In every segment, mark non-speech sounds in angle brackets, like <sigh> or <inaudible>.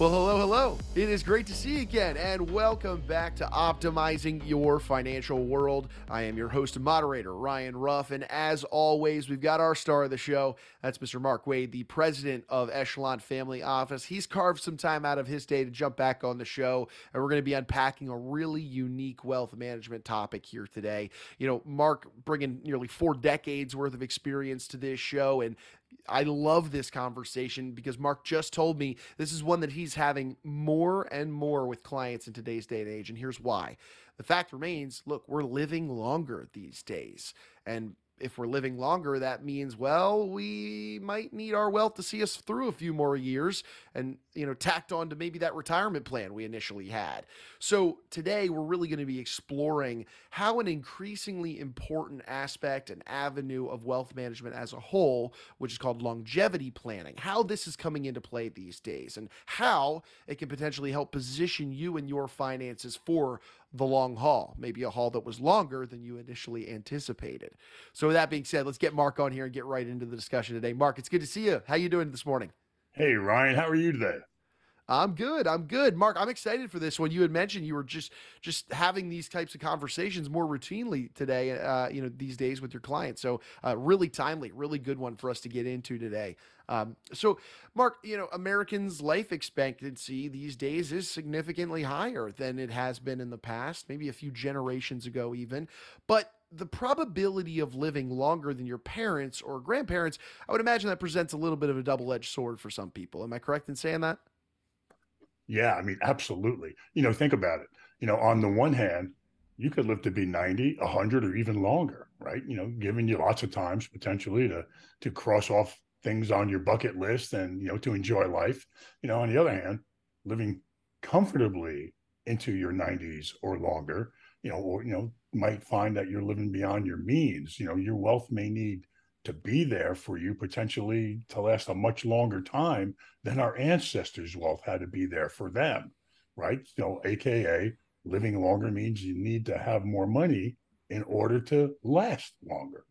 Well, hello, hello. It is great to see you again, and welcome back to Optimizing Your Financial World. I am your host and moderator, Ryan Ruff, and as always, we've got our star of the show. That's Mr. Mark Wade, the president of Echelon Family Office. He's carved some time out of his day to jump back on the show, and we're going to be unpacking a really unique wealth management topic here today. You know, Mark bringing nearly four decades worth of experience to this show, and I love this conversation because Mark just told me this is one that he's having more and more with clients in today's day and age. And here's why. The fact remains look, we're living longer these days. And if we're living longer, that means, well, we might need our wealth to see us through a few more years and, you know, tacked on to maybe that retirement plan we initially had. So today we're really going to be exploring how an increasingly important aspect and avenue of wealth management as a whole, which is called longevity planning, how this is coming into play these days and how it can potentially help position you and your finances for the long haul, maybe a haul that was longer than you initially anticipated. So with that being said, let's get Mark on here and get right into the discussion today. Mark, it's good to see you. How you doing this morning? Hey Ryan, how are you today? I'm good. I'm good. Mark, I'm excited for this one. You had mentioned you were just just having these types of conversations more routinely today, uh, you know, these days with your clients. So, uh, really timely, really good one for us to get into today. Um, so, Mark, you know, Americans' life expectancy these days is significantly higher than it has been in the past, maybe a few generations ago, even. But the probability of living longer than your parents or grandparents, I would imagine that presents a little bit of a double edged sword for some people. Am I correct in saying that? Yeah, I mean, absolutely. You know, think about it. You know, on the one hand, you could live to be 90, 100, or even longer, right? You know, giving you lots of times potentially to to cross off things on your bucket list and, you know, to enjoy life. You know, on the other hand, living comfortably into your 90s or longer, you know, or, you know, might find that you're living beyond your means. You know, your wealth may need to be there for you potentially to last a much longer time than our ancestors' wealth had to be there for them, right? You know, AKA living longer means you need to have more money in order to last longer.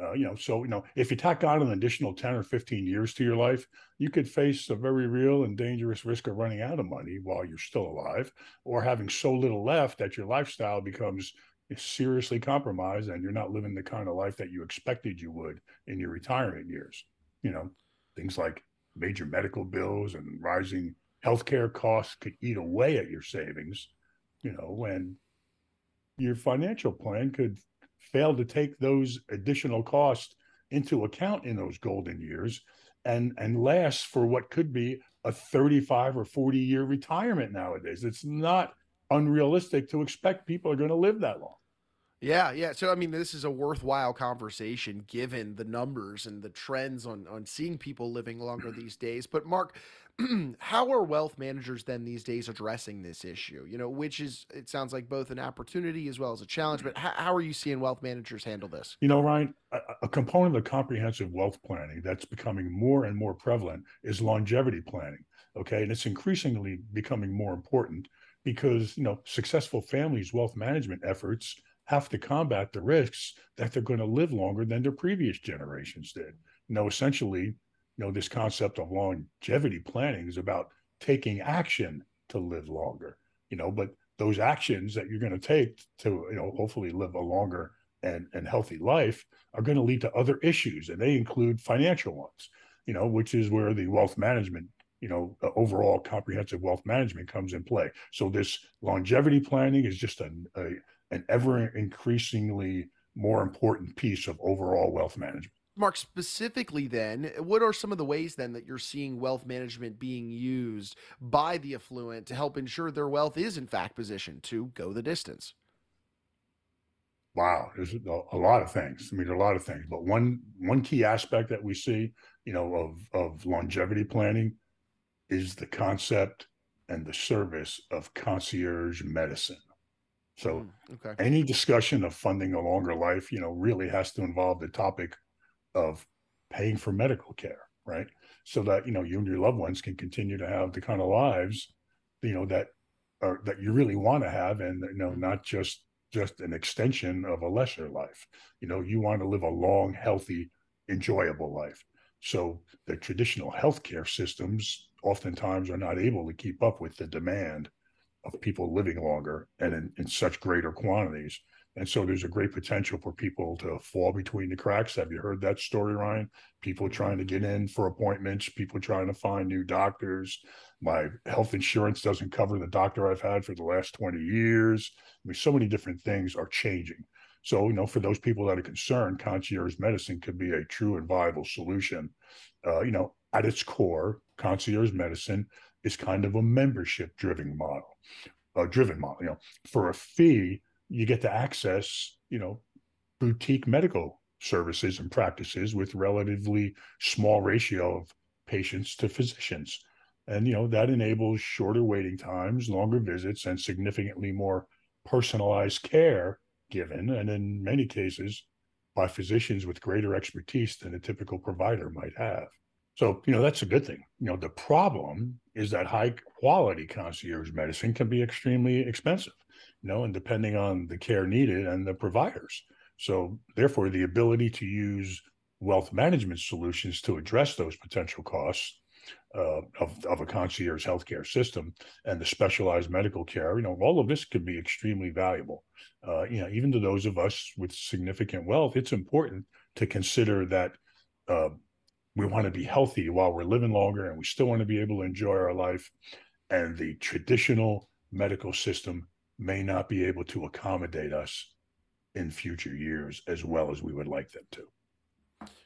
Uh, you know, so you know, if you tack on an additional 10 or 15 years to your life, you could face a very real and dangerous risk of running out of money while you're still alive, or having so little left that your lifestyle becomes seriously compromised and you're not living the kind of life that you expected you would in your retirement years. You know, things like major medical bills and rising healthcare costs could eat away at your savings, you know, when your financial plan could fail to take those additional costs into account in those golden years and and last for what could be a 35 or 40 year retirement nowadays. It's not unrealistic to expect people are going to live that long. Yeah, yeah. So I mean, this is a worthwhile conversation given the numbers and the trends on on seeing people living longer <clears throat> these days. But Mark, <clears throat> how are wealth managers then these days addressing this issue? You know, which is it sounds like both an opportunity as well as a challenge. But how, how are you seeing wealth managers handle this? You know, Ryan, a, a component of comprehensive wealth planning that's becoming more and more prevalent is longevity planning. Okay, and it's increasingly becoming more important because you know successful families' wealth management efforts have to combat the risks that they're going to live longer than their previous generations did. You know, essentially, you know, this concept of longevity planning is about taking action to live longer, you know, but those actions that you're going to take to, you know, hopefully live a longer and, and healthy life are going to lead to other issues. And they include financial ones, you know, which is where the wealth management you know, overall comprehensive wealth management comes in play. So this longevity planning is just a, a, an ever increasingly more important piece of overall wealth management. Mark, specifically, then, what are some of the ways then that you're seeing wealth management being used by the affluent to help ensure their wealth is in fact positioned to go the distance? Wow, there's a lot of things. I mean, there are a lot of things, but one one key aspect that we see, you know, of of longevity planning is the concept and the service of concierge medicine. So mm, okay. any discussion of funding a longer life, you know, really has to involve the topic of paying for medical care, right? So that, you know, you and your loved ones can continue to have the kind of lives, you know, that are that you really want to have and you know, mm-hmm. not just just an extension of a lesser life. You know, you want to live a long, healthy, enjoyable life. So the traditional healthcare systems oftentimes are not able to keep up with the demand of people living longer and in, in such greater quantities. And so there's a great potential for people to fall between the cracks. Have you heard that story, Ryan? People trying to get in for appointments, people trying to find new doctors. My health insurance doesn't cover the doctor I've had for the last 20 years. I mean, so many different things are changing. So, you know, for those people that are concerned, concierge medicine could be a true and viable solution. Uh, you know, at its core, concierge medicine is kind of a membership driven model, a driven model. You know, for a fee, you get to access, you know, boutique medical services and practices with relatively small ratio of patients to physicians. And, you know, that enables shorter waiting times, longer visits, and significantly more personalized care given, and in many cases, by physicians with greater expertise than a typical provider might have. So, you know, that's a good thing. You know, the problem is that high quality concierge medicine can be extremely expensive you know, and depending on the care needed and the providers. So, therefore, the ability to use wealth management solutions to address those potential costs uh, of, of a concierge healthcare system and the specialized medical care, you know, all of this could be extremely valuable. Uh, you know, even to those of us with significant wealth, it's important to consider that uh, we want to be healthy while we're living longer and we still want to be able to enjoy our life. And the traditional medical system may not be able to accommodate us in future years as well as we would like them to.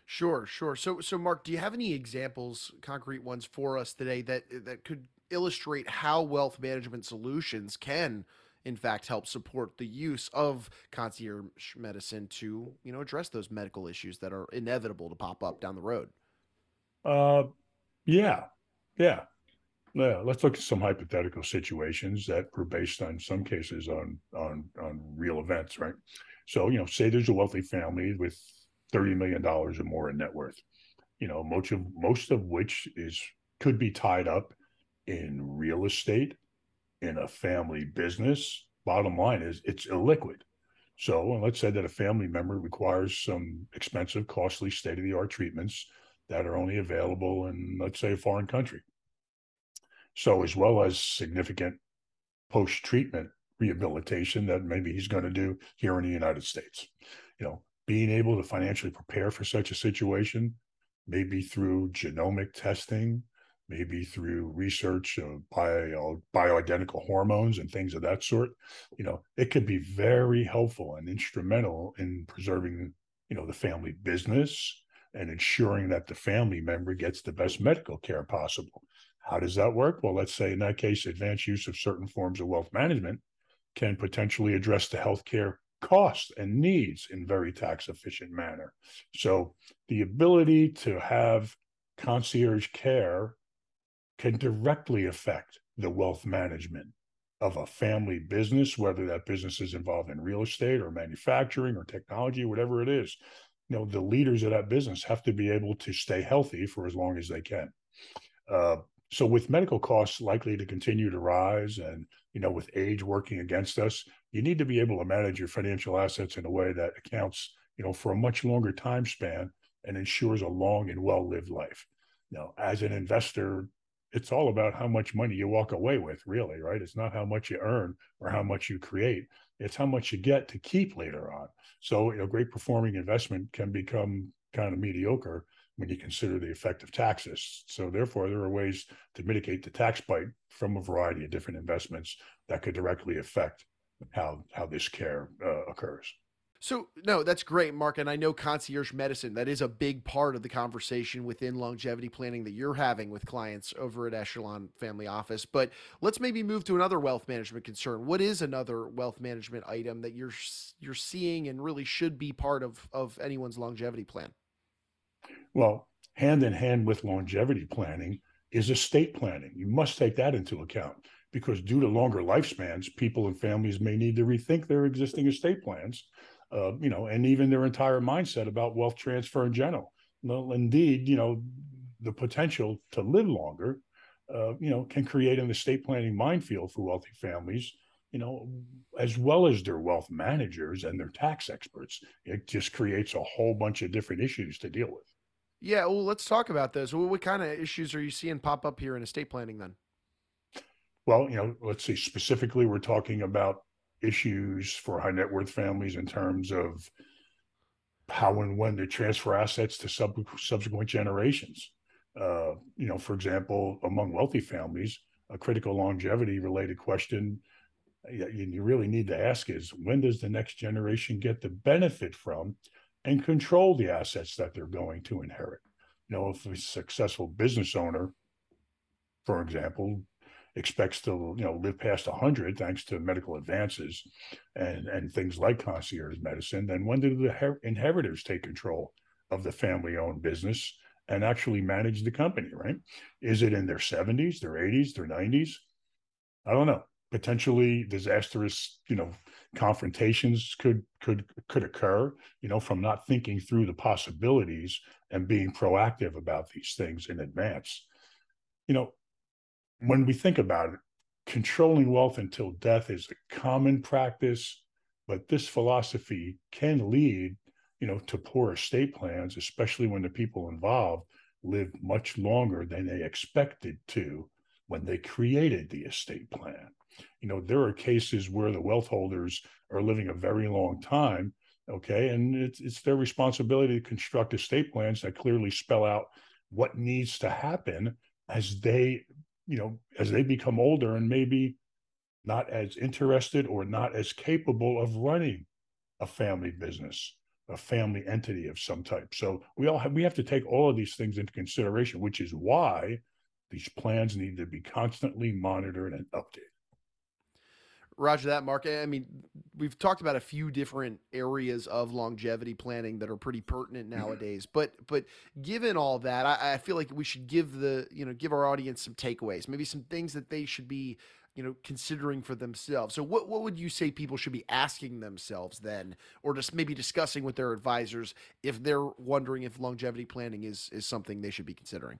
Sure, sure. So, so Mark, do you have any examples, concrete ones for us today that that could illustrate how wealth management solutions can, in fact, help support the use of concierge medicine to, you know, address those medical issues that are inevitable to pop up down the road? Uh, yeah, yeah. Yeah, let's look at some hypothetical situations that were based on some cases on on on real events, right? So, you know, say there's a wealthy family with thirty million dollars or more in net worth. You know, most of most of which is could be tied up in real estate, in a family business. Bottom line is it's illiquid. So, and let's say that a family member requires some expensive, costly, state of the art treatments that are only available in, let's say, a foreign country so, as well as significant post treatment rehabilitation that maybe he's going to do here in the United States. You know, being able to financially prepare for such a situation, maybe through genomic testing, maybe through research of bio, bioidentical hormones and things of that sort. You know, it could be very helpful and instrumental in preserving, you know, the family business and ensuring that the family member gets the best medical care possible. How does that work? Well, let's say in that case, advanced use of certain forms of wealth management can potentially address the healthcare costs and needs in very tax efficient manner. So the ability to have concierge care can directly affect the wealth management of a family business, whether that business is involved in real estate or manufacturing or technology, whatever it is. You know, the leaders of that business have to be able to stay healthy for as long as they can. Uh, so with medical costs likely to continue to rise and you know with age working against us you need to be able to manage your financial assets in a way that accounts you know for a much longer time span and ensures a long and well lived life. Now as an investor it's all about how much money you walk away with really right? It's not how much you earn or how much you create it's how much you get to keep later on so you know great performing investment can become kind of mediocre when you consider the effect of taxes. So therefore, there are ways to mitigate the tax bite from a variety of different investments that could directly affect how how this care uh, occurs. So no, that's great, Mark. And I know concierge medicine that is a big part of the conversation within longevity planning that you're having with clients over at Echelon Family Office. But let's maybe move to another wealth management concern. What is another wealth management item that you're you're seeing and really should be part of of anyone's longevity plan? Well, hand in hand with longevity planning is estate planning. You must take that into account because due to longer lifespans, people and families may need to rethink their existing estate plans, uh, you know, and even their entire mindset about wealth transfer in general. Well, indeed, you know, the potential to live longer, uh, you know, can create an estate planning minefield for wealthy families, you know, as well as their wealth managers and their tax experts. It just creates a whole bunch of different issues to deal with. Yeah, well, let's talk about those. What, what kind of issues are you seeing pop up here in estate planning then? Well, you know, let's see. Specifically, we're talking about issues for high net worth families in terms of how and when to transfer assets to sub- subsequent generations. Uh, you know, for example, among wealthy families, a critical longevity related question you really need to ask is when does the next generation get the benefit from and control the assets that they're going to inherit? You know, if a successful business owner, for example, expects to you know live past 100 thanks to medical advances and and things like concierge medicine then when do the her- inheritors take control of the family owned business and actually manage the company right? Is it in their 70s their 80s their 90s i don't know. Potentially disastrous you know confrontations could could could occur you know from not thinking through the possibilities and being proactive about these things in advance. You know when we think about it, controlling wealth until death is a common practice, but this philosophy can lead, you know, to poor estate plans, especially when the people involved live much longer than they expected to when they created the estate plan. You know, there are cases where the wealth holders are living a very long time, okay, and it's it's their responsibility to construct estate plans that clearly spell out what needs to happen as they you know, as they become older and maybe not as interested or not as capable of running a family business, a family entity of some type. So we all have we have to take all of these things into consideration, which is why these plans need to be constantly monitored and updated. Roger that, Mark. I mean, we've talked about a few different areas of longevity planning that are pretty pertinent mm-hmm. nowadays. But but given all that, I, I, feel like we should give the you know give our audience some takeaways, maybe some things that they should be you know considering for themselves. So what what would you say people should be asking themselves then, or just maybe discussing with their advisors if they're wondering if longevity planning is is something they should be considering?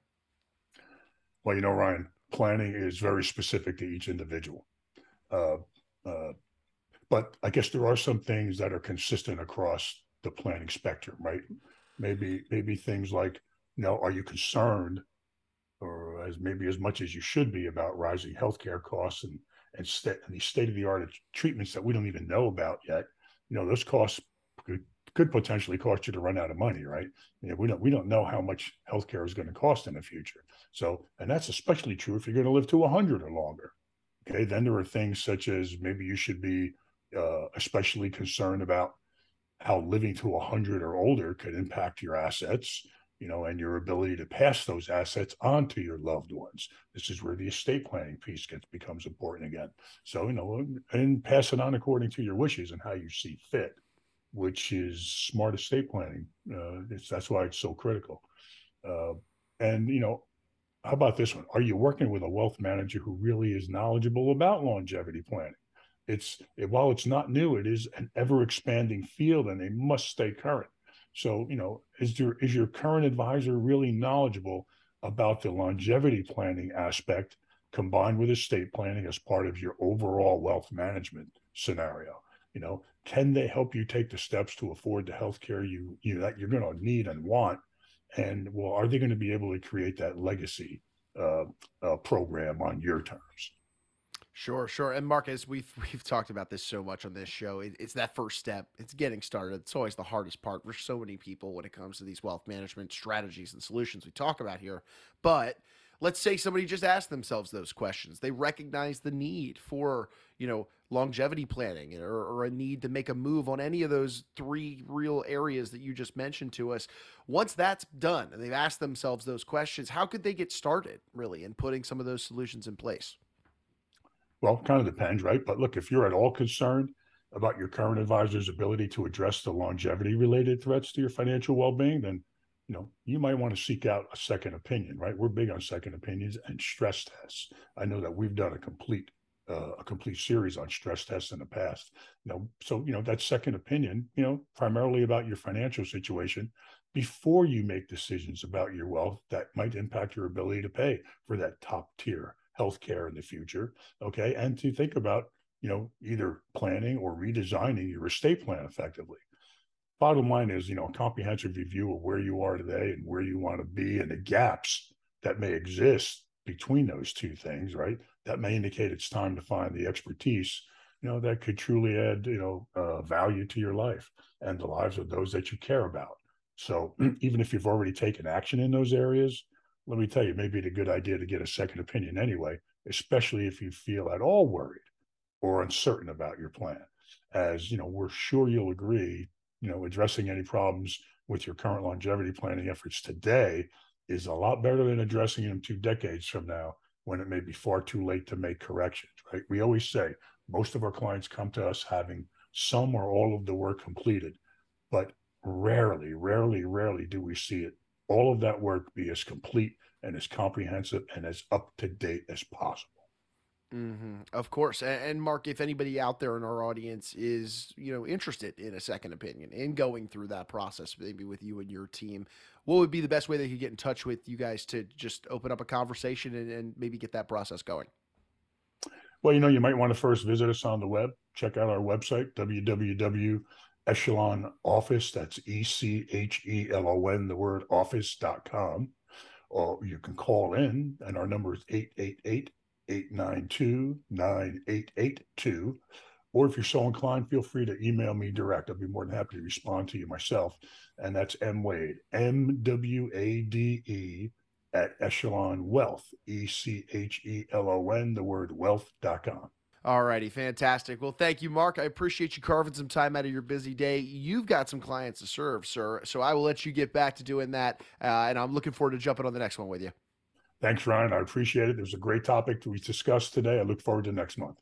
Well, you know, Ryan, planning is very specific to each individual. Uh, uh, but I guess there are some things that are consistent across the planning spectrum, right? Maybe maybe things like, you know, are you concerned, or as maybe as much as you should be about rising healthcare costs and and, st- and these state of the art treatments that we don't even know about yet? You know, those costs could, could potentially cost you to run out of money, right? You know, we don't we don't know how much healthcare is going to cost in the future. So, and that's especially true if you're going to live to 100 or longer. Okay, then there are things such as maybe you should be uh, especially concerned about how living to 100 or older could impact your assets, you know, and your ability to pass those assets on to your loved ones. This is where the estate planning piece gets becomes important again. So, you know, and pass it on according to your wishes and how you see fit, which is smart estate planning. Uh, that's why it's so critical. Uh, and you know, how about this one? Are you working with a wealth manager who really is knowledgeable about longevity planning? It's while it's not new, it is an ever expanding field, and they must stay current. So, you know, is your is your current advisor really knowledgeable about the longevity planning aspect combined with estate planning as part of your overall wealth management scenario? You know, can they help you take the steps to afford the health care you you that you're going to need and want and well, are they going to be able to create that legacy uh, uh, program on your terms? Sure, sure. And Marcus, we've <laughs> we've talked about this so much on this show. It, it's that first step. It's getting started. It's always the hardest part for so many people when it comes to these wealth management strategies and solutions we talk about here. But let's say somebody just asked themselves those questions. They recognize the need for, you know, longevity planning or, or, a need to make a move on any of those three real areas that you just mentioned to us. Once that's done and they've asked themselves those questions, how could they get started really in putting some of those solutions in place? Well, kind of depends, right? But look, if you're at all concerned about your current advisor's ability to address the longevity related threats to your financial well being, then you know, you might want to seek out a second opinion, right? We're big on second opinions and stress tests. I know that we've done a complete uh, a complete series on stress tests in the past. You know, so you know that second opinion, you know, primarily about your financial situation before you make decisions about your wealth that might impact your ability to pay for that top tier health care in the future. Okay. And to think about, you know, either planning or redesigning your estate plan effectively. bottom line is, you know, a comprehensive review of where you are today and where you want to be and the gaps that may exist between those two things, right? That may indicate it's time to find the expertise, you know, that could truly add, you know, uh, value to your life and the lives of those that you care about. So <clears throat> even if you've already taken action in those areas, let me tell you, maybe it's a good idea to get a second opinion anyway, especially if you feel at all worried or uncertain about your plan. As you know, we're sure you'll agree, you know, addressing any problems with your current longevity planning efforts today is a lot better than addressing them two decades from now when it may be far too late to make corrections, right? We always say most of our clients come to us having some or all of the work completed, but rarely, rarely, rarely do we see it all of that work be as complete and as comprehensive and as up to date as possible. Mm-hmm. Of course, and Mark, if anybody out there in our audience is you know interested in a second opinion in going through that process, maybe with you and your team, what would be the best way they could get in touch with you guys to just open up a conversation and, and maybe get that process going? Well, you know, you might want to first visit us on the web. Check out our website www Echelon Office. That's E C H E L O N, the word office.com. Or you can call in, and our number is 888 892 9882. Or if you're so inclined, feel free to email me direct. I'll be more than happy to respond to you myself. And that's M Wade, M W A D E, at Echelon Wealth, E C H E L O N, the word wealth.com. All righty, fantastic. Well, thank you, Mark. I appreciate you carving some time out of your busy day. You've got some clients to serve, sir. So I will let you get back to doing that. Uh, and I'm looking forward to jumping on the next one with you. Thanks, Ryan. I appreciate it. It was a great topic to we discussed today. I look forward to next month.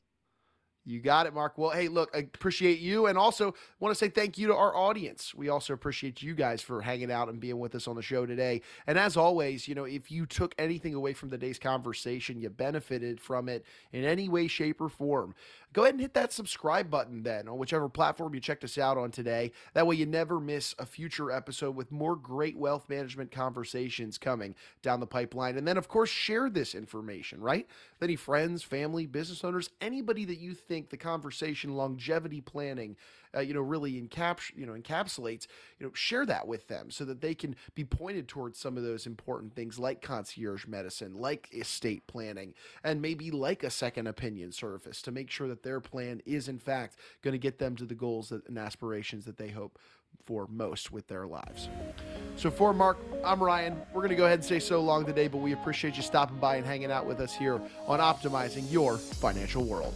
You got it, Mark. Well, hey, look, I appreciate you and also want to say thank you to our audience. We also appreciate you guys for hanging out and being with us on the show today. And as always, you know, if you took anything away from today's conversation, you benefited from it in any way, shape, or form, go ahead and hit that subscribe button then on whichever platform you checked us out on today. That way you never miss a future episode with more great wealth management conversations coming down the pipeline. And then, of course, share this information, right? With any friends, family, business owners, anybody that you think the conversation longevity planning uh, you know, really encaps, you know, encapsulates, you know, share that with them so that they can be pointed towards some of those important things like concierge medicine, like estate planning, and maybe like a second opinion service to make sure that their plan is in fact going to get them to the goals that, and aspirations that they hope for most with their lives. So for Mark, I'm Ryan. We're going to go ahead and say so long today, but we appreciate you stopping by and hanging out with us here on optimizing your financial world.